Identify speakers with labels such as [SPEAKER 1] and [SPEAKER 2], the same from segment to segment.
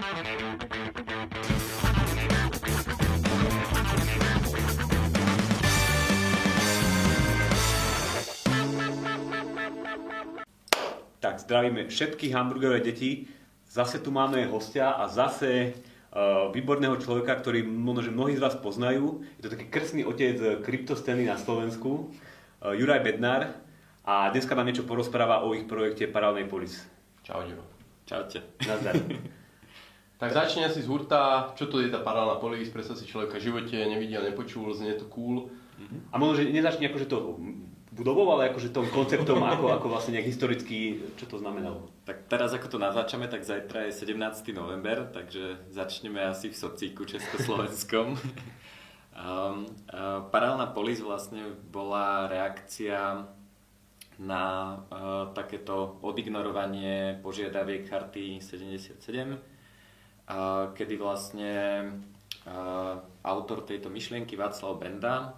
[SPEAKER 1] Tak, zdravíme všetkých hamburgerové deti. Zase tu máme hostia a zase uh, výborného človeka, ktorý možno, že mnohí z vás poznajú. Je to taký krstný otec kryptoscény na Slovensku, uh, Juraj Bednár. A dneska nám niečo porozpráva o ich projekte Paralelnej polis.
[SPEAKER 2] Čau, Juro.
[SPEAKER 3] Čaute.
[SPEAKER 1] Nazdar.
[SPEAKER 2] Tak začne asi z hurta, čo to je tá paralelná polis, predstav si človeka v živote nevidel, nepočul, znie to cool.
[SPEAKER 1] A možno, že nezačne akože to budovou, ale akože tom konceptom, ako, ako vlastne nejak historicky, čo to znamenalo.
[SPEAKER 3] Tak teraz ako to nazáčame, tak zajtra je 17. november, takže začneme asi v socíku československom. um, uh, Paralelná polis vlastne bola reakcia na uh, takéto odignorovanie požiadaviek charty 77, uh, kedy vlastne autor tejto myšlienky Václav Benda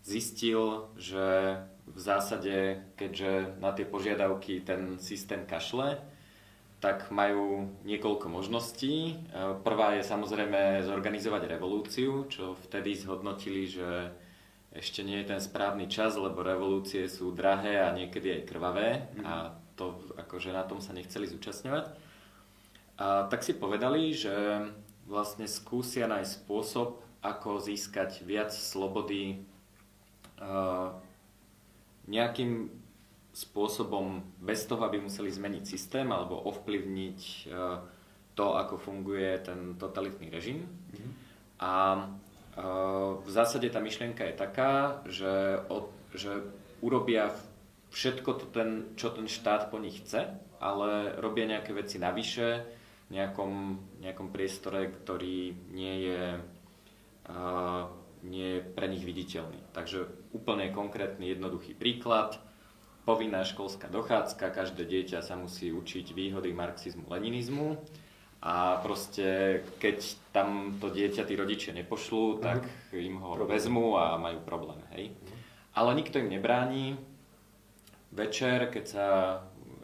[SPEAKER 3] zistil, že v zásade, keďže na tie požiadavky ten systém kašle, tak majú niekoľko možností. Uh, Prvá je samozrejme zorganizovať revolúciu, čo vtedy zhodnotili, že ešte nie je ten správny čas, lebo revolúcie sú drahé a niekedy aj krvavé mm. a to akože na tom sa nechceli zúčastňovať. A tak si povedali, že vlastne skúsia nájsť spôsob, ako získať viac slobody uh, nejakým spôsobom bez toho, aby museli zmeniť systém alebo ovplyvniť uh, to, ako funguje ten totalitný režim. Mm. A v zásade tá myšlienka je taká, že, od, že urobia všetko to ten, čo ten štát po nich chce, ale robia nejaké veci navyše nejakom, nejakom priestore, ktorý nie je, uh, nie je pre nich viditeľný. Takže úplne konkrétny, jednoduchý príklad. Povinná školská dochádzka, každé dieťa sa musí učiť výhody marxizmu, leninizmu a proste keď tam to dieťa tí rodičia nepošlú, tak uh-huh. im ho problém. vezmú a majú problém, hej. Uh-huh. Ale nikto im nebráni. Večer, keď sa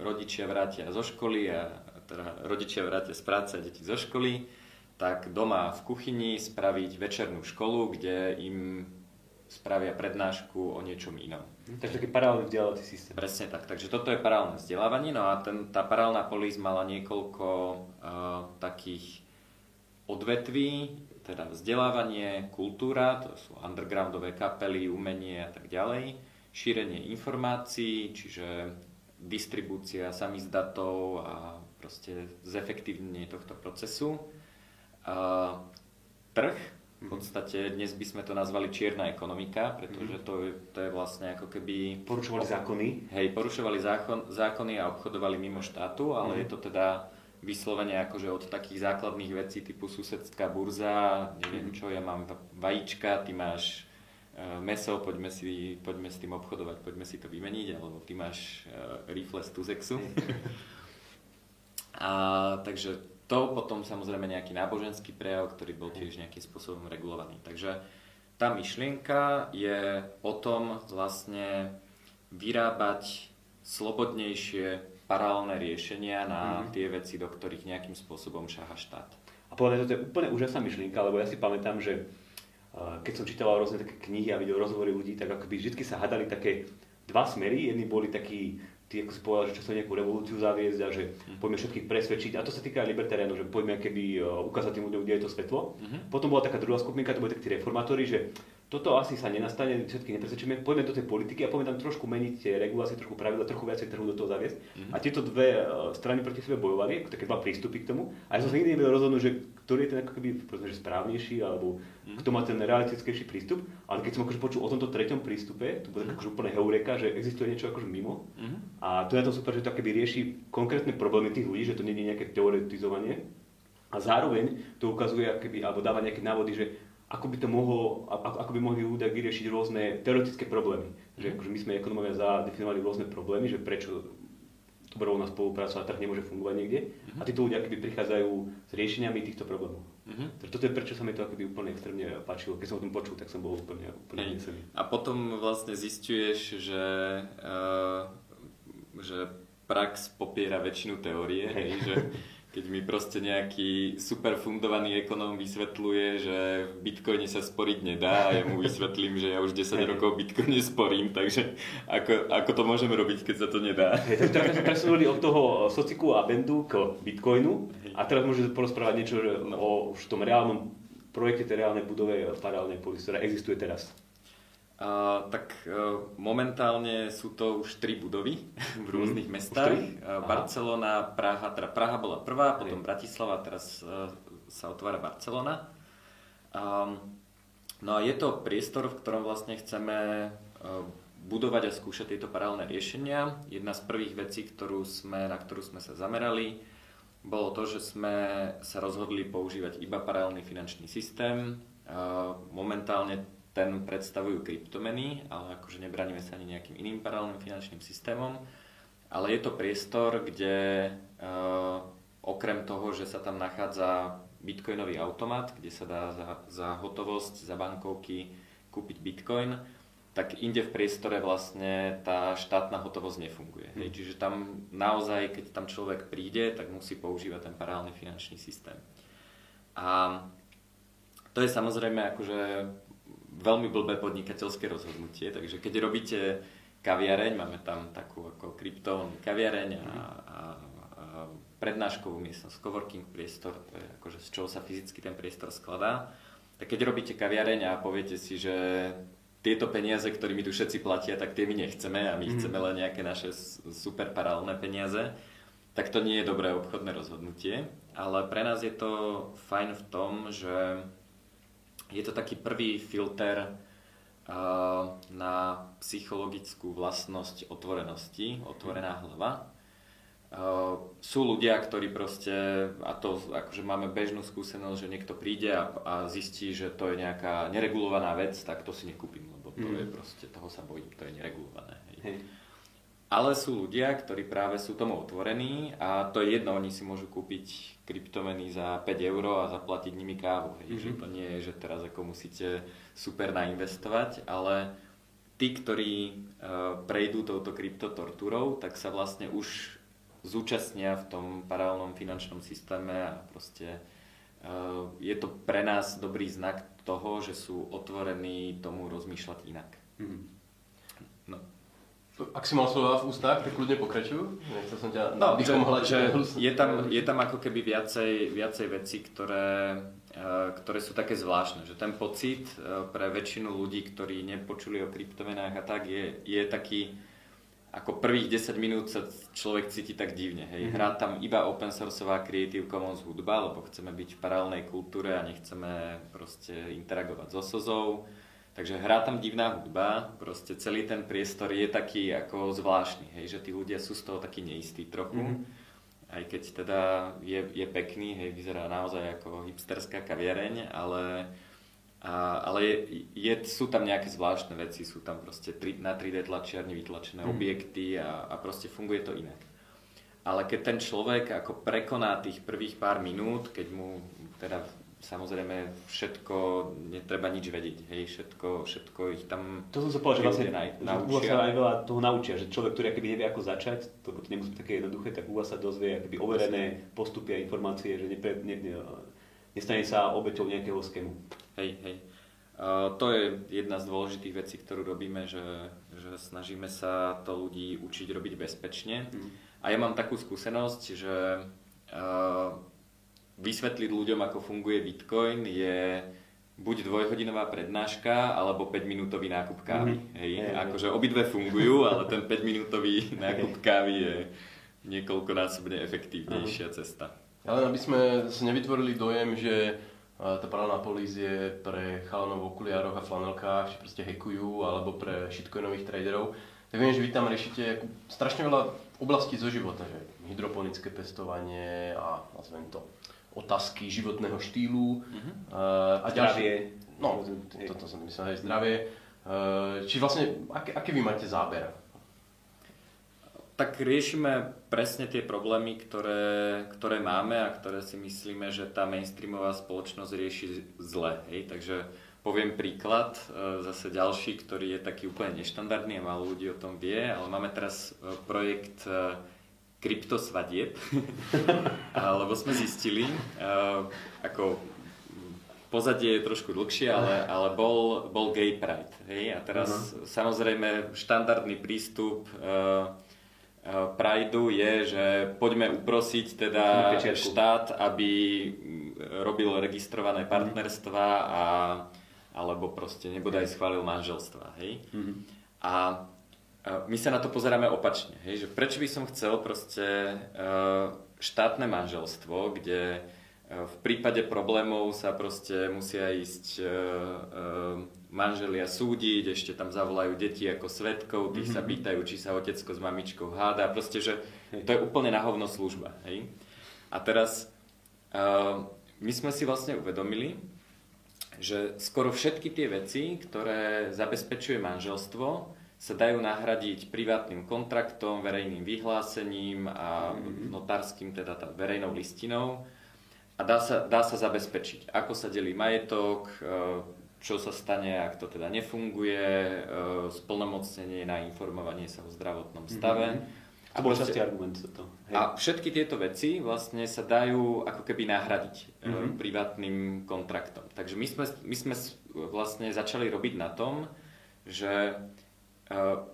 [SPEAKER 3] rodičia vrátia zo školy a teda rodičia vrátia z práce deti zo školy, tak doma v kuchyni spraviť večernú školu, kde im spravia prednášku o niečom inom.
[SPEAKER 1] Hm, takže taký paralelný vzdelávací systém.
[SPEAKER 3] Presne tak. Takže toto je paralelné vzdelávanie. No a ten, tá paralelná polis mala niekoľko uh, takých odvetví, teda vzdelávanie, kultúra, to sú undergroundové kapely, umenie a tak ďalej, šírenie informácií, čiže distribúcia samizdatov a proste zefektívnenie tohto procesu. Uh, trh, v podstate dnes by sme to nazvali čierna ekonomika, pretože to je, to je vlastne ako keby...
[SPEAKER 1] Porušovali zákony?
[SPEAKER 3] Hej, porušovali zákon, zákony a obchodovali mimo štátu, ale mm. je to teda vyslovene akože od takých základných vecí typu susedská burza, neviem čo, ja mám vajíčka, ty máš uh, meso, poďme, si, poďme s tým obchodovať, poďme si to vymeniť, alebo ty máš uh, rifle z Tuzexu. a, takže to potom samozrejme nejaký náboženský prejav, ktorý bol tiež nejakým spôsobom regulovaný. Takže tá myšlienka je o tom vlastne vyrábať slobodnejšie paralelné riešenia na mm-hmm. tie veci, do ktorých nejakým spôsobom šaha štát.
[SPEAKER 1] A povedať, to je úplne úžasná myšlienka, lebo ja si pamätám, že keď som čítal rôzne také knihy a videl rozhovory ľudí, tak akoby vždy sa hádali také dva smery. Jedni boli takí ty ako si povedal, že čo nejakú revolúciu zaviesť a že mm. poďme všetkých presvedčiť. A to sa týka libertariánov, že poďme keby uh, ukázať tým ľuďom, kde je to svetlo. Mm-hmm. Potom bola taká druhá skupinka, to boli takí reformátori, že toto asi sa nenastane, všetky nepresvedčíme, poďme do tej politiky a poďme tam trošku meniť tie regulácie, trošku pravidla, trochu viacej trhu do toho zaviesť. Mm-hmm. A tieto dve uh, strany proti sebe bojovali, také dva prístupy k tomu. A ja som sa nikdy nevedel rozhodnúť, že ktorý je ten ako keby že správnejší alebo mm-hmm. kto má ten realistickejší prístup. Ale keď som akože počul o tomto treťom prístupe, to bolo mm-hmm. akože úplne heureka, že existuje niečo akože mimo. Mm-hmm. A to je to super, že to keby rieši konkrétne problémy tých ľudí, že to nie je nejaké teoretizovanie. A zároveň to ukazuje, keby, alebo dáva nejaké návody, že ako by to mohlo, ako, ako by mohli ľudia vyriešiť rôzne teoretické problémy. Že akože my sme ekonomovia zadefinovali rôzne problémy, že prečo dobrovoľná spolupráca a trh nemôže fungovať niekde. Uh-huh. A títo ľudia keby prichádzajú s riešeniami týchto problémov. Uh-huh. toto je prečo sa mi to akoby úplne extrémne páčilo. Keď som o tom počul, tak som bol úplne, úplne hey.
[SPEAKER 3] A potom vlastne zistuješ, že, uh, že prax popiera väčšinu teórie. Hey. Že keď mi proste nejaký super fundovaný ekonóm vysvetľuje, že v bitcoine sa sporiť nedá a ja mu vysvetlím, že ja už 10 rokov bitcoine sporím, takže ako, ako to môžeme robiť, keď sa to nedá.
[SPEAKER 1] Hej, takže sme presunuli od toho sociku a bendu k bitcoinu a teraz môžete porozprávať niečo o už tom reálnom projekte, tej reálnej budove paralelnej polis, ktorá existuje teraz.
[SPEAKER 3] Uh, tak uh, momentálne sú to už tri budovy v rôznych mm, mestách. Uh, Barcelona, Praha, teda Praha bola prvá, potom Bratislava, teraz uh, sa otvára Barcelona. Um, no a je to priestor, v ktorom vlastne chceme uh, budovať a skúšať tieto paralelné riešenia. Jedna z prvých vecí, ktorú sme, na ktorú sme sa zamerali, bolo to, že sme sa rozhodli používať iba paralelný finančný systém. Momentálne ten predstavujú kryptomeny, ale akože nebraníme sa ani nejakým iným paralelným finančným systémom. Ale je to priestor, kde uh, okrem toho, že sa tam nachádza bitcoinový automat, kde sa dá za, za hotovosť, za bankovky kúpiť bitcoin, tak inde v priestore vlastne tá štátna hotovosť nefunguje. Hej. Čiže tam naozaj, keď tam človek príde, tak musí používať ten paralelný finančný systém. A to je samozrejme akože veľmi blbé podnikateľské rozhodnutie, takže keď robíte kaviareň, máme tam takú ako kryptovú kaviareň a, a, a prednáškovú miestnosť, coworking priestor, to je akože z čoho sa fyzicky ten priestor skladá, tak keď robíte kaviareň a poviete si, že tieto peniaze, ktorými tu všetci platia, tak tie my nechceme a my mm. chceme len nejaké naše super paralelné peniaze, tak to nie je dobré obchodné rozhodnutie. Ale pre nás je to fajn v tom, že je to taký prvý filter uh, na psychologickú vlastnosť otvorenosti, otvorená hlava. Uh, sú ľudia, ktorí proste, a to akože máme bežnú skúsenosť, že niekto príde a, a zistí, že to je nejaká neregulovaná vec, tak to si nekúpim, lebo to mm. je proste, toho sa bojím, to je neregulované. Hej. Hej. Ale sú ľudia, ktorí práve sú tomu otvorení a to je jedno, oni si môžu kúpiť kryptomeny za 5 eur a zaplatiť nimi kávu. Hej. Mm-hmm. Že to nie je, že teraz ako musíte super nainvestovať, ale tí, ktorí uh, prejdú touto kryptotortúrou, tak sa vlastne už zúčastnia v tom paralelnom finančnom systéme a proste uh, je to pre nás dobrý znak toho, že sú otvorení tomu rozmýšľať inak. Mm-hmm.
[SPEAKER 2] Ak si mal slova v ústach, tak kľudne pokračujú. Nechcel som ťa
[SPEAKER 3] no, že, že je, tam, je tam ako keby viacej, viacej vecí, ktoré, uh, ktoré sú také zvláštne. Že ten pocit uh, pre väčšinu ľudí, ktorí nepočuli o kryptomenách a tak, je, je taký, ako prvých 10 minút sa človek cíti tak divne. Hej. Mm-hmm. Hrá tam iba open sourceová Creative Commons hudba, lebo chceme byť v paralelnej kultúre a nechceme proste interagovať so sozou Takže hrá tam divná hudba, proste celý ten priestor je taký ako zvláštny, hej, že tí ľudia sú z toho takí neistí trochu. Mm-hmm. Aj keď teda je, je pekný, hej, vyzerá naozaj ako hipsterská kaviareň, ale, a, ale je, je, sú tam nejaké zvláštne veci, sú tam proste tri, na 3D tlačiarni vytlačené mm. objekty a, a proste funguje to inak. Ale keď ten človek ako prekoná tých prvých pár minút, keď mu teda samozrejme všetko, netreba nič vedieť, hej, všetko, všetko ich tam...
[SPEAKER 1] To som sa povedal, že vlastne naučia. sa aj veľa toho naučia, že človek, ktorý akoby nevie ako začať, lebo to nemusí byť také jednoduché, tak úva sa dozvie akoby overené postupy a informácie, že nepre, ne, ne, nestane sa obeťou nejakého skému.
[SPEAKER 3] Hej, hej. Uh, to je jedna z dôležitých vecí, ktorú robíme, že, že snažíme sa to ľudí učiť robiť bezpečne. Mm. A ja mám takú skúsenosť, že uh, vysvetliť ľuďom, ako funguje Bitcoin, je buď dvojhodinová prednáška, alebo 5-minútový nákup kávy. Mm. Hej. Hej, akože obidve fungujú, ale ten 5-minútový nákup kávy je niekoľkonásobne efektívnejšia cesta.
[SPEAKER 2] Ale aby sme si nevytvorili dojem, že tá paralelná polis je pre chalanov v okuliároch a flanelkách, či proste hekujú, alebo pre shitcoinových traderov, tak viem, že vy tam riešite strašne veľa oblastí zo života, že hydroponické pestovanie a nazvem to otázky životného štýlu
[SPEAKER 1] uh-huh. a zdravie.
[SPEAKER 2] Ďalšie, no, toto som myslel, aj zdravie. Uh, či vlastne, aké, aké vy máte záber?
[SPEAKER 3] Tak riešime presne tie problémy, ktoré, ktoré máme a ktoré si myslíme, že tá mainstreamová spoločnosť rieši zle. Hej? Takže poviem príklad, e, zase ďalší, ktorý je taký úplne neštandardný a málo ľudí o tom vie, ale máme teraz projekt kryptosvadieb, lebo sme zistili, ako pozadie je trošku dlhšie, ale, ale bol, bol Gay Pride. Hej? A teraz uh-huh. samozrejme štandardný prístup uh, uh, Prideu je, že poďme uprosiť teda štát, aby robil registrované mhm. partnerstva a alebo proste nebodaj schválil manželstva. Hej? Uh-huh. A my sa na to pozeráme opačne. Hej? Že prečo by som chcel proste štátne manželstvo, kde v prípade problémov sa proste musia ísť manželia súdiť, ešte tam zavolajú deti ako svetkov, tých sa mhm. pýtajú, či sa otecko s mamičkou háda, proste, že to je úplne na hovno služba. Hej? A teraz my sme si vlastne uvedomili, že skoro všetky tie veci, ktoré zabezpečuje manželstvo, sa dajú nahradiť privátnym kontraktom, verejným vyhlásením a mm-hmm. notárským, teda tá verejnou listinou a dá sa, dá sa zabezpečiť, ako sa delí majetok, e, čo sa stane, ak to teda nefunguje, e, splnomocnenie na informovanie sa o zdravotnom stave. Mm-hmm.
[SPEAKER 1] A, bol častý argument za to.
[SPEAKER 3] Hej. A všetky tieto veci vlastne sa dajú ako keby nahradiť mm-hmm. privátnym kontraktom. Takže my sme, my sme vlastne začali robiť na tom, že Eh,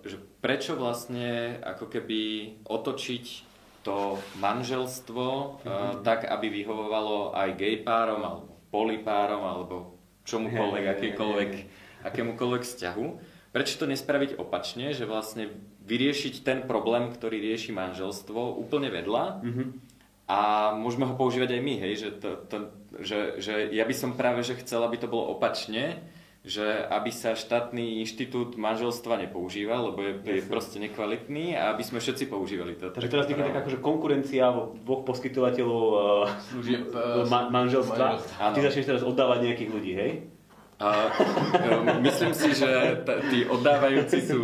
[SPEAKER 3] že prečo vlastne ako keby otočiť to manželstvo mm-hmm. tak, aby vyhovovalo aj gay párom, alebo polypárom, alebo čomukoľvek, akýkoľvek, akémukoľvek vzťahu. Prečo to nespraviť opačne, že vlastne vyriešiť ten problém, ktorý rieši manželstvo úplne vedľa mm-hmm. a môžeme ho používať aj my, hej, že, to, to, že, že ja by som práve že chcel, aby to bolo opačne, že aby sa štátny inštitút manželstva nepoužíval, lebo je, je proste nekvalitný a aby sme všetci používali to.
[SPEAKER 1] Takže teraz je taká akože konkurencia dvoch poskytovateľov uh, služieb uh, ma- manželstva. A ty začneš teraz oddávať nejakých ľudí, hej?
[SPEAKER 3] A, um, myslím si, že t- tí oddávajúci sú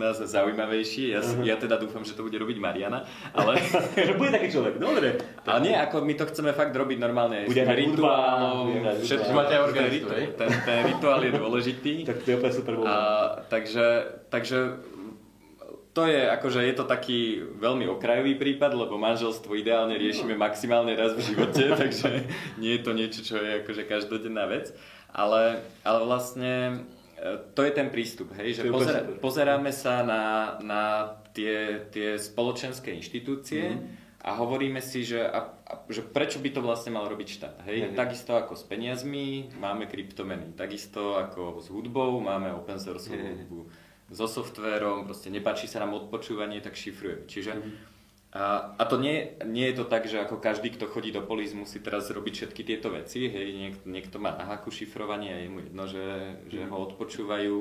[SPEAKER 3] nás zaujímavejší. Ja, uh-huh. ja teda dúfam, že to bude robiť Mariana. Ale...
[SPEAKER 1] že bude taký človek, dobre.
[SPEAKER 3] Ale nie, ako my to chceme fakt robiť normálne. Bude rituálom, všetko máte. Ten, ten rituál je dôležitý.
[SPEAKER 1] tak to je úplne super.
[SPEAKER 3] A, takže, takže to je, akože je to taký veľmi okrajový prípad, lebo manželstvo ideálne riešime maximálne raz v živote, takže nie je to niečo, čo je akože každodenná vec. Ale, ale vlastne to je ten prístup, hej, že pozera, pozeráme sa na, na tie, tie spoločenské inštitúcie mm. a hovoríme si, že, a, a, že prečo by to vlastne mal robiť štát. Hej? Mm. Takisto ako s peniazmi máme kryptomeny, takisto ako s hudbou máme open source mm. hudbu, so softvérom, proste nepáči sa nám odpočúvanie, tak šifrujeme. Čiže mm a, a to nie, nie je to tak, že ako každý, kto chodí do polis, musí teraz robiť všetky tieto veci. Hej, niekto, niekto má na haku šifrovanie a je mu jedno, že, že ho odpočúvajú.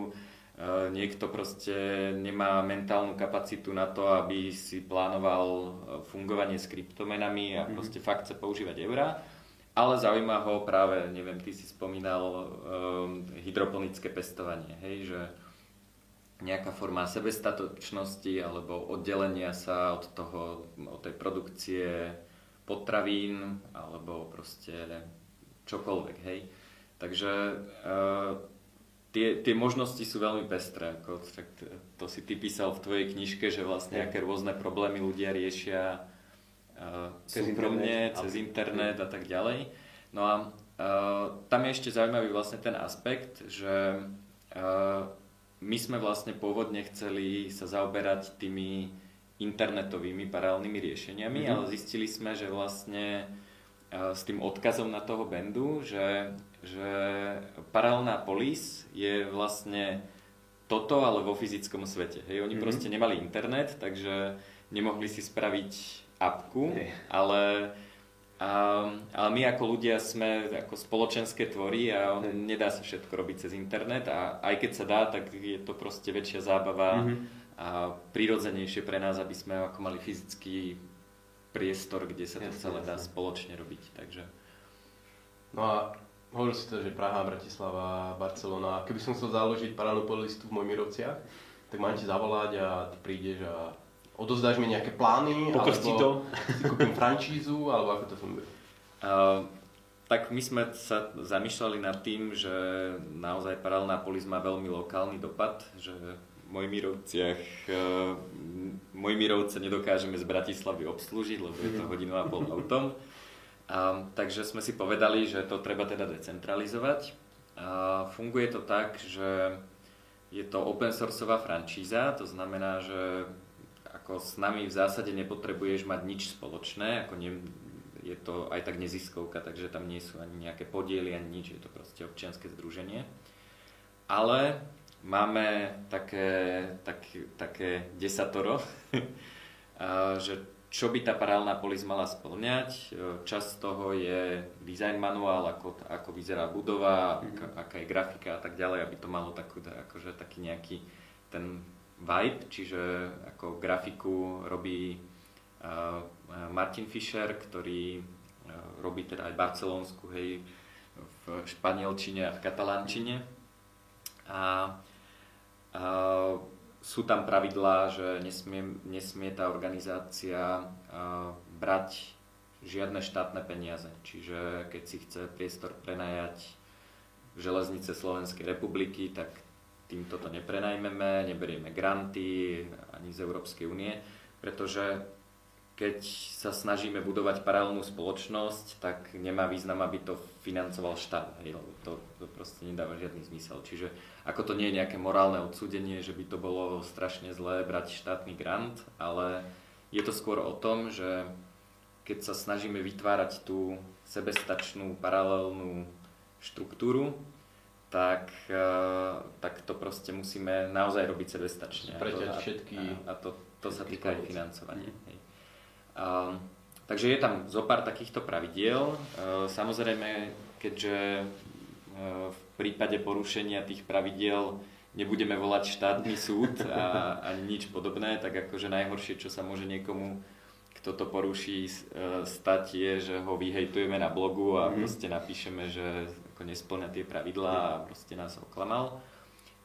[SPEAKER 3] Uh, niekto proste nemá mentálnu kapacitu na to, aby si plánoval e, fungovanie s kryptomenami a mm-hmm. proste fakt chce používať eurá. Ale zaujíma ho práve, neviem, ty si spomínal um, hydroponické pestovanie, hej, že nejaká forma sebestatočnosti alebo oddelenia sa od toho, od tej produkcie potravín alebo proste čokoľvek, hej. Takže uh, tie, tie možnosti sú veľmi pestré, ako tak to si ty písal v tvojej knižke, že vlastne aké rôzne problémy ľudia riešia uh, cez súkromne, internet. cez internet a tak ďalej. No a uh, tam je ešte zaujímavý vlastne ten aspekt, že uh, my sme vlastne pôvodne chceli sa zaoberať tými internetovými paralelnými riešeniami, mm-hmm. ale zistili sme, že vlastne uh, s tým odkazom na toho bendu, že, že paralelná polis je vlastne toto, ale vo fyzickom svete. Hej, oni mm-hmm. proste nemali internet, takže nemohli si spraviť apku, hey. ale a, ale my ako ľudia sme ako spoločenské tvory a mm. nedá sa všetko robiť cez internet a aj keď sa dá, tak je to proste väčšia zábava mm-hmm. a prirodzenejšie pre nás, aby sme ako mali fyzický priestor, kde sa to jasne, celé dá spoločne robiť. Takže...
[SPEAKER 2] No a hovoril si to, že Praha, Bratislava, Barcelona. Keby som chcel založiť paralelnú polistu v Mojmirovciach, tak mám ti zavolať a ty prídeš a odozdáš mi nejaké plány,
[SPEAKER 1] Pokrsti alebo
[SPEAKER 2] to. si kúpim francízu, alebo ako to funguje?
[SPEAKER 3] Uh, tak my sme sa zamýšľali nad tým, že naozaj paralelná polis má veľmi lokálny dopad, že Mojmirovciach Mojmirovce nedokážeme z Bratislavy obslúžiť, lebo je to mhm. hodinu a pol autom. A, takže sme si povedali, že to treba teda decentralizovať. A funguje to tak, že je to open sourceová franšíza, to znamená, že ako s nami v zásade nepotrebuješ mať nič spoločné, ako ne, je to aj tak neziskovka, takže tam nie sú ani nejaké podiely, ani nič, je to proste občianske združenie. Ale máme také, tak, také desatoro, že čo by tá paralelná polis mala splňať. Časť toho je design manuál, ako, ako vyzerá budova, mm-hmm. aká, aká je grafika a tak ďalej, aby to malo takú, akože taký nejaký ten vibe, čiže ako grafiku robí uh, Martin Fischer, ktorý uh, robí teda aj barcelónsku, hej, v španielčine a v katalánčine. A, a sú tam pravidlá, že nesmie, nesmie tá organizácia brať žiadne štátne peniaze. Čiže keď si chce priestor prenajať železnice Slovenskej republiky, tak týmto to neprenajmeme, neberieme granty ani z Európskej únie, pretože keď sa snažíme budovať paralelnú spoločnosť, tak nemá význam, aby to financoval štát, hej, lebo to, to proste nedáva žiadny zmysel. Čiže ako to nie je nejaké morálne odsúdenie, že by to bolo strašne zlé brať štátny grant, ale je to skôr o tom, že keď sa snažíme vytvárať tú sebestačnú paralelnú štruktúru, tak, eh, tak to proste musíme naozaj robiť sebestačne.
[SPEAKER 2] Preťať všetky...
[SPEAKER 3] A, a to, to sa týka aj financovania. Mm. Um, takže je tam zo pár takýchto pravidiel. Uh, samozrejme, keďže uh, v prípade porušenia tých pravidiel nebudeme volať štátny súd a ani nič podobné, tak akože najhoršie, čo sa môže niekomu, kto to poruší, uh, stať je, že ho vyhejtujeme na blogu a mm-hmm. proste napíšeme, že ako nesplňa tie pravidlá a proste nás oklamal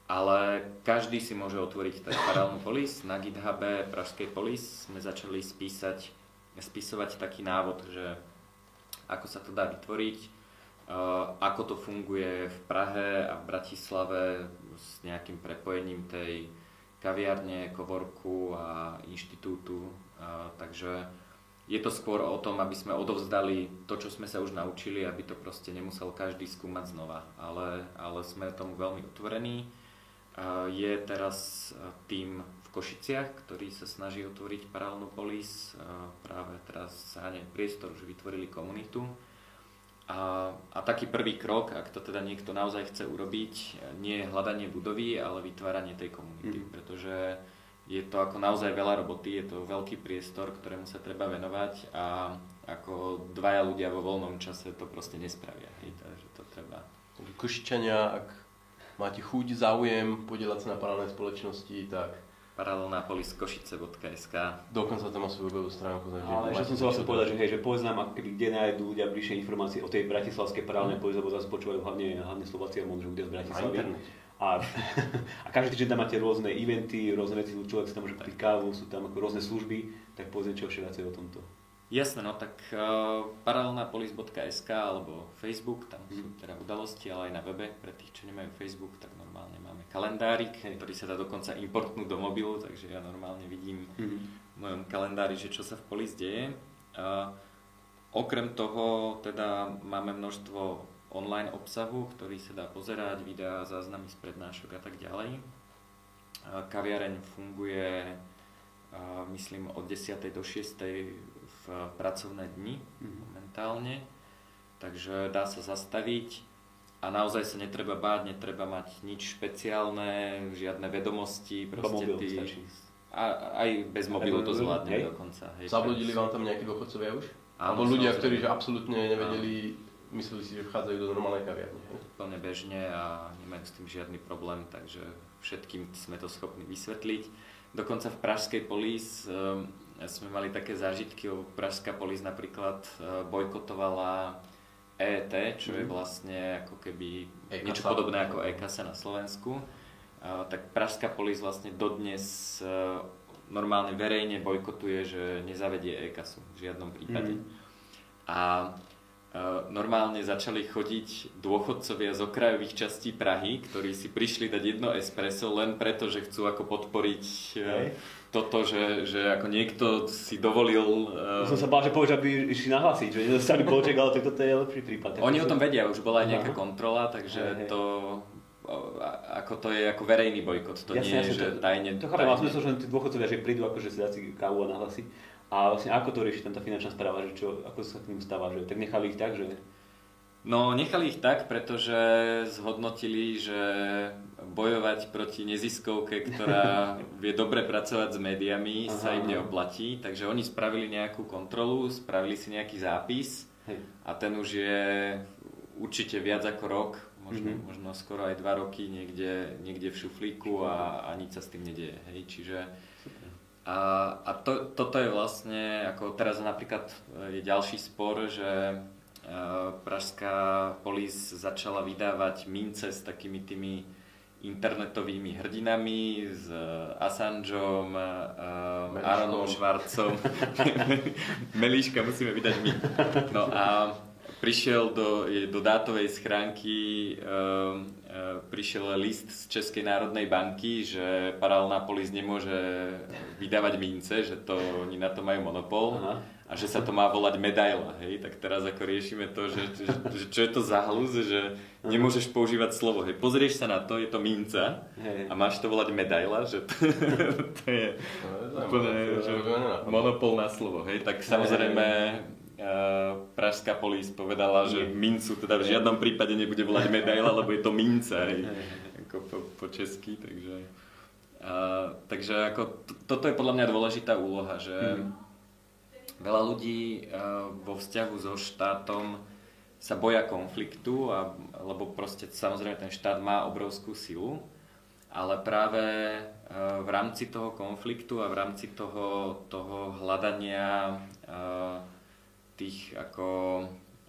[SPEAKER 3] ale každý si môže otvoriť ten paralelnú polis. Na GitHube Pražskej polis sme začali spísať spisovať taký návod, že ako sa to dá vytvoriť, uh, ako to funguje v Prahe a v Bratislave s nejakým prepojením tej kaviarne, kovorku a inštitútu. Uh, takže je to skôr o tom, aby sme odovzdali to, čo sme sa už naučili, aby to proste nemusel každý skúmať znova. Ale, ale sme tomu veľmi otvorení. Je teraz tým Košiciach, ktorý sa snaží otvoriť paralelnú polis. Práve teraz sa priestor, že vytvorili komunitu. A, a taký prvý krok, ak to teda niekto naozaj chce urobiť, nie je hľadanie budovy, ale vytváranie tej komunity, mm. pretože je to ako naozaj veľa roboty, je to veľký priestor, ktorému sa treba venovať a ako dvaja ľudia vo voľnom čase to proste nespravia. Hej, takže to treba.
[SPEAKER 2] Košičania, ak máte chuť, záujem podielať sa na paralelnej spoločnosti, tak
[SPEAKER 3] paralelnapoliskošice.sk
[SPEAKER 2] Dokonca to má svoju webovú stránku.
[SPEAKER 1] Takže Ale ešte som sa vlastne povedať, že, hej, že poznám, ako keby, kde nájdú ľudia bližšie informácie o tej bratislavskej paralelnej polis, lebo zase počúvajú hlavne, hlavne Slováci a že ľudia z Bratislavy. A, a každý týždeň tam máte rôzne eventy, rôzne veci, človek si tam môže kúpiť kávu, sú tam ako rôzne služby, tak povedzme čo všetko o tomto.
[SPEAKER 3] Jasné, no tak uh, paralelnapolis.sk alebo Facebook, tam sú mhm. teda udalosti, ale aj na webe, pre tých, čo nemajú Facebook, tak normálne máme kalendárik, ktorý sa dá dokonca importnúť do mobilu, takže ja normálne vidím mm-hmm. v mojom kalendári, že čo sa v Polis deje. Uh, okrem toho teda máme množstvo online obsahu, ktorý sa dá pozerať, videá, záznamy z prednášok a tak ďalej. Kaviareň funguje myslím od 10. do 6 pracovné dni mm-hmm. momentálne, takže dá sa zastaviť a naozaj sa netreba báť, netreba mať nič špeciálne, žiadne vedomosti, proste
[SPEAKER 1] mobil ty... Stačí.
[SPEAKER 3] A, aj bez mobilu to zvládne hej. dokonca.
[SPEAKER 2] Hej, Zabludili vám tam nejakí dôchodcovia už? Áno, Alebo ľudia, ktorí že absolútne nevedeli. Mysleli si, že vchádzajú do normálnej kaviarne.
[SPEAKER 3] Úplne bežne a nemajú s tým žiadny problém, takže všetkým sme to schopní vysvetliť. Dokonca v Pražskej polis um, sme mali také zážitky, Pražská polis napríklad uh, bojkotovala EET, čo mm. je mhm. vlastne ako keby e niečo podobné ako e-kasa na Slovensku. Uh, tak Pražská polis vlastne dodnes uh, normálne verejne bojkotuje, že nezavedie e-kasu v žiadnom prípade. Mm. A normálne začali chodiť dôchodcovia z okrajových častí Prahy, ktorí si prišli dať jedno espresso len preto, že chcú ako podporiť Hej. toto, že, že ako niekto si dovolil...
[SPEAKER 1] Uh... Som sa bál, že povieš, aby išli nahlasiť, že nedostali bloček, ale toto je lepší prípad.
[SPEAKER 3] Oni o tom vedia, už bola aj nejaká Aha. kontrola, takže hej, to ako to je ako verejný bojkot, to jasne, nie je, že tajne...
[SPEAKER 1] To chápem, ale som že tí dôchodcovia, že prídu akože si dať si kávu a nahlasiť. A vlastne ako to rieši tento finančná správa, že čo, ako sa k ním stáva, že tak nechali ich tak, že...
[SPEAKER 3] No, nechali ich tak, pretože zhodnotili, že bojovať proti neziskovke, ktorá vie dobre pracovať s médiami, Aha. sa im neoplatí. Takže oni spravili nejakú kontrolu, spravili si nejaký zápis Hej. a ten už je určite viac ako rok, možno, mm-hmm. možno skoro aj dva roky niekde, niekde v šuflíku a, a nič sa s tým nedieje. Hej. Čiže a, a to, toto je vlastne, ako teraz napríklad je ďalší spor, že uh, pražská polis začala vydávať mince s takými tými internetovými hrdinami, s Assangeom, uh, Aaronom Schwarzom. Melíška musíme vydať my. No a prišiel do, do dátovej schránky prišiel list z Českej národnej banky, že paralelná polis nemôže vydávať mince, že to oni na to majú monopol Aha. a že sa to má volať medaila. Hej? Tak teraz ako riešime to, že, že, že čo je to za hluz, že nemôžeš používať slovo. Hej? Pozrieš sa na to, je to minca a máš to volať medaila, že to, to je úplne že monopol na slovo. Hej? Tak samozrejme pražská polis povedala, že mincu teda v žiadnom prípade nebude volať medaila, lebo je to minca, aj, ako po, po česky, takže... A, takže ako, to, toto je podľa mňa dôležitá úloha, že mm. veľa ľudí a, vo vzťahu so štátom sa boja konfliktu, a, lebo proste samozrejme ten štát má obrovskú silu, ale práve a, v rámci toho konfliktu a v rámci toho, toho hľadania a, tých ako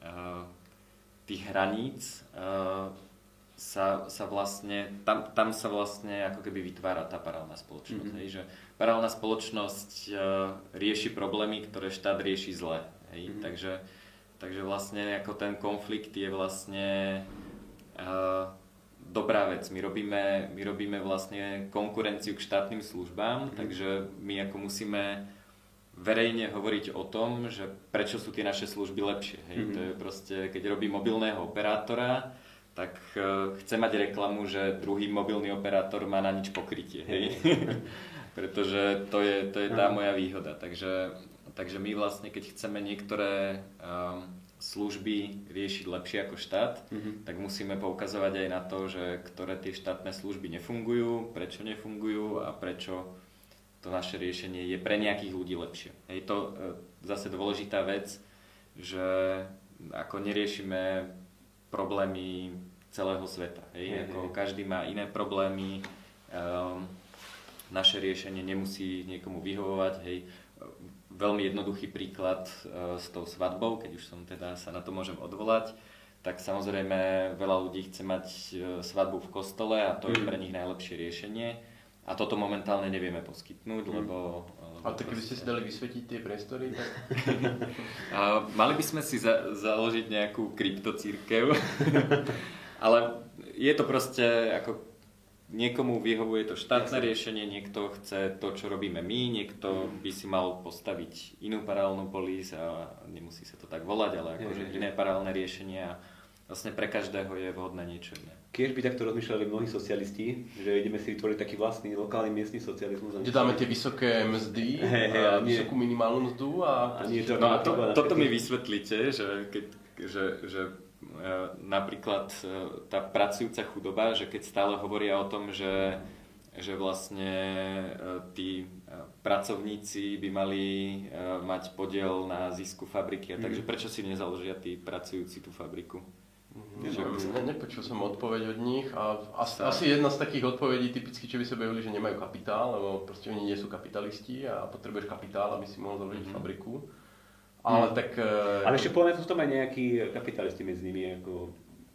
[SPEAKER 3] uh, tých hraníc uh, sa, sa vlastne, tam, tam sa vlastne ako keby vytvára tá paralelná spoločnosť. Mm-hmm. Hej, že paralelná spoločnosť uh, rieši problémy, ktoré štát rieši zle. Hej, mm-hmm. takže, takže vlastne ako ten konflikt je vlastne uh, dobrá vec. My robíme, my robíme vlastne konkurenciu k štátnym službám, mm-hmm. takže my ako musíme verejne hovoriť o tom, že prečo sú tie naše služby lepšie. Hej? Mm-hmm. To je proste, keď robí mobilného operátora, tak uh, chce mať reklamu, že druhý mobilný operátor má na nič pokrytie. Hej? Pretože to je, to je tá moja výhoda. Takže, takže my vlastne, keď chceme niektoré um, služby riešiť lepšie ako štát, mm-hmm. tak musíme poukazovať aj na to, že ktoré tie štátne služby nefungujú, prečo nefungujú a prečo to naše riešenie je pre nejakých ľudí lepšie. Je to e, zase dôležitá vec, že ako neriešime problémy celého sveta. Hej? Ako každý má iné problémy, um, naše riešenie nemusí niekomu vyhovovať. Hej? Veľmi jednoduchý príklad uh, s tou svadbou, keď už som teda sa na to môžem odvolať, tak samozrejme veľa ľudí chce mať uh, svadbu v kostole a to je mhm. pre nich najlepšie riešenie a toto momentálne nevieme poskytnúť, mm. lebo...
[SPEAKER 2] A tak keby ste si dali vysvetiť tie priestory, tak...
[SPEAKER 3] a mali by sme si za, založiť nejakú kryptocírkev, ale je to proste ako niekomu vyhovuje to štátne riešenie, niekto chce to, čo robíme my, niekto by si mal postaviť inú paralelnú polis a nemusí sa to tak volať, ale akože iné paralelné riešenia vlastne pre každého je vhodné niečo iné.
[SPEAKER 1] Keď by takto rozmýšľali mnohí socialisti, že ideme si vytvoriť taký vlastný lokálny miestny socializmus.
[SPEAKER 2] Kde dáme tie vysoké mzdy, hey, hey, a, a vysokú minimálnu mzdu a...
[SPEAKER 3] a nie to, no a to, toto mi vysvetlíte, že, keď, že, že e, napríklad e, tá pracujúca chudoba, že keď stále hovoria o tom, že, že vlastne e, tí pracovníci by mali mať podiel na zisku fabriky. A takže mhm. prečo si nezaložia tí pracujúci tú fabriku?
[SPEAKER 2] Ne, nepočul som odpoveď od nich a asi, asi jedna z takých odpovedí typicky, čo by sa bavili, že nemajú kapitál, lebo proste oni nie sú kapitalisti a potrebuješ kapitál, aby si mohol založiť mm-hmm. fabriku. Ale mm. tak...
[SPEAKER 1] Ale ešte povedme, sú tam aj nejakí kapitalisti medzi nimi, ako,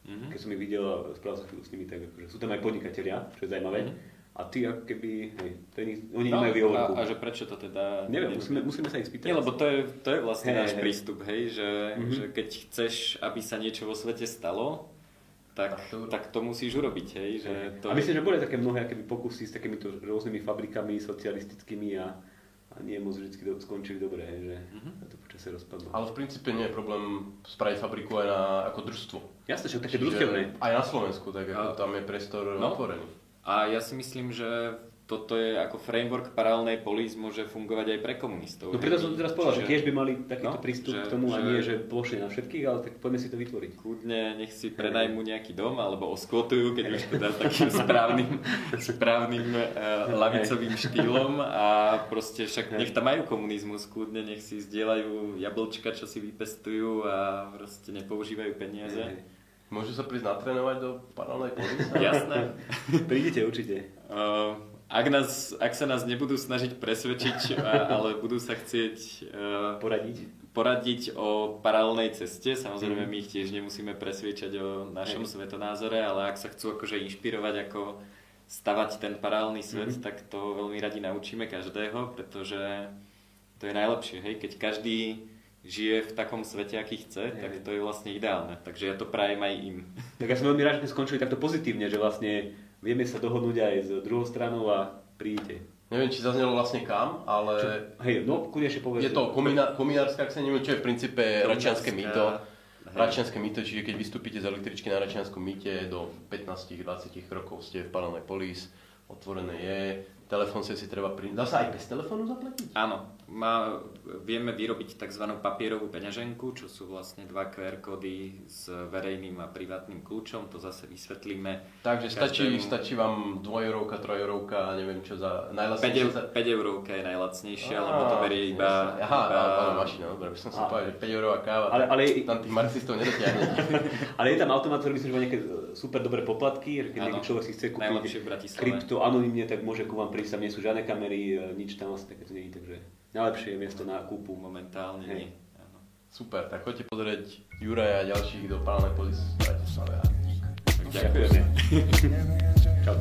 [SPEAKER 1] mm-hmm. keď som ich videl a správal sa s nimi, tak akože sú tam aj podnikatelia, čo je zaujímavé. Mm-hmm. A ty ako keby, hej, oni
[SPEAKER 3] No,
[SPEAKER 1] nemajú výhovorku.
[SPEAKER 3] a, a že prečo to teda...
[SPEAKER 1] Neviem,
[SPEAKER 3] nerobia?
[SPEAKER 1] musíme, musíme sa ich spýtať.
[SPEAKER 3] Nie, lebo to je, to je vlastne
[SPEAKER 1] Hej,
[SPEAKER 3] náš
[SPEAKER 1] hej.
[SPEAKER 3] prístup, hej, že,
[SPEAKER 1] Mhm.
[SPEAKER 3] že keď chceš, aby sa niečo vo svete stalo, tak,
[SPEAKER 2] Tak to urob.
[SPEAKER 3] tak to musíš urobiť, hej, že to
[SPEAKER 1] a myslím, že boli také mnohé akéby pokusy s takýmito rôznymi fabrikami socialistickými a, a nie moc vždy do, skončili dobre, hej, že
[SPEAKER 3] Mhm.
[SPEAKER 1] sa to počasie rozpadlo.
[SPEAKER 2] Ale v princípe nie je problém spraviť fabriku aj na, ako družstvo.
[SPEAKER 1] Jasné, že také družstevné.
[SPEAKER 2] Aj na Slovensku, tak ako
[SPEAKER 3] A-
[SPEAKER 2] tam je priestor
[SPEAKER 3] No.
[SPEAKER 2] otvorený.
[SPEAKER 3] A ja si myslím, že toto je ako framework paralelnej polis môže fungovať aj pre komunistov.
[SPEAKER 1] No preto som teraz povedal, že tiež by mali takýto
[SPEAKER 3] No,
[SPEAKER 1] prístup
[SPEAKER 3] že-
[SPEAKER 1] k tomu a
[SPEAKER 3] že-
[SPEAKER 1] nie, že plošne na všetkých, ale tak poďme si to vytvoriť.
[SPEAKER 3] Kľudne nech si prenajmú nejaký dom alebo oskvotujú, keď už teda takým správnym, správnym uh, lavicovým štýlom a proste však nech tam majú komunizmus, kľudne nech si zdieľajú jablčka, čo si vypestujú a proste nepoužívajú peniaze.
[SPEAKER 2] Môžu sa prísť natrénovať do paralelnej police?
[SPEAKER 3] Jasné.
[SPEAKER 1] Prídete určite.
[SPEAKER 3] Uh, ak, nás, ak sa nás nebudú snažiť presvedčiť, a, ale budú sa chcieť uh,
[SPEAKER 1] Poradiť.
[SPEAKER 3] poradiť o paralelnej ceste, samozrejme my ich tiež nemusíme presviečať o našom
[SPEAKER 1] Hej.
[SPEAKER 3] svetonázore, ale ak sa chcú akože inšpirovať, ako stavať ten paralelný svet,
[SPEAKER 1] Mhm.
[SPEAKER 3] tak to veľmi radi naučíme každého, pretože to je najlepšie, hej, keď každý žije v takom svete, aký chce, tak to je vlastne ideálne. Takže ja to prajem aj im.
[SPEAKER 1] Tak ja som veľmi rád, že sme skončili takto pozitívne, že vlastne vieme sa dohodnúť aj s druhou stranou a prídete.
[SPEAKER 2] Neviem, či zaznelo vlastne kam, ale
[SPEAKER 1] Hej, no ešte povedz.
[SPEAKER 2] je to komina, kominárska, ak sa neviem, čo je v princípe račianské mýto.
[SPEAKER 3] Hej.
[SPEAKER 2] Račianské mýto, čiže keď vystúpite z električky na Račianskom mýte, do 15-20 krokov ste v paralelnej polis, otvorené je, telefón si si treba pri... Dá sa aj bez telefónu zaplatiť?
[SPEAKER 3] Áno, má, vieme vyrobiť tzv. papierovú peňaženku, čo sú vlastne dva QR kódy s verejným a privátnym kľúčom, to zase vysvetlíme.
[SPEAKER 2] Takže stačí,
[SPEAKER 3] Každému-
[SPEAKER 2] stačí vám dvojeurovka, trojurovka, neviem čo za
[SPEAKER 3] 5,
[SPEAKER 2] najlacnejšie.
[SPEAKER 3] eur,
[SPEAKER 2] za...
[SPEAKER 3] 5 eurovka je najlacnejšia,
[SPEAKER 2] Á,
[SPEAKER 3] lebo to berie iba...
[SPEAKER 2] Aha,
[SPEAKER 3] iba...
[SPEAKER 2] áno, mašina, dobre, by som si povedal, že 5 eurová káva,
[SPEAKER 1] Ale- ale-
[SPEAKER 2] tam tých marxistov nedotiahne.
[SPEAKER 1] Ale je tam automat, ktorý myslím, že má nejaké super dobré poplatky, keď ano, človek si chce kúpiť krypto anonimne, tak môže ku vám prísť, tam nie sú žiadne kamery, e, nič tam vlastne takéto nie je, takže najlepšie je miesto na kúpu.
[SPEAKER 3] Momentálne
[SPEAKER 1] Hej.
[SPEAKER 3] nie. Áno.
[SPEAKER 2] Super, tak choďte pozrieť Juraja a ďalších do Palme Polis v
[SPEAKER 3] Ďakujeme.
[SPEAKER 4] Čau.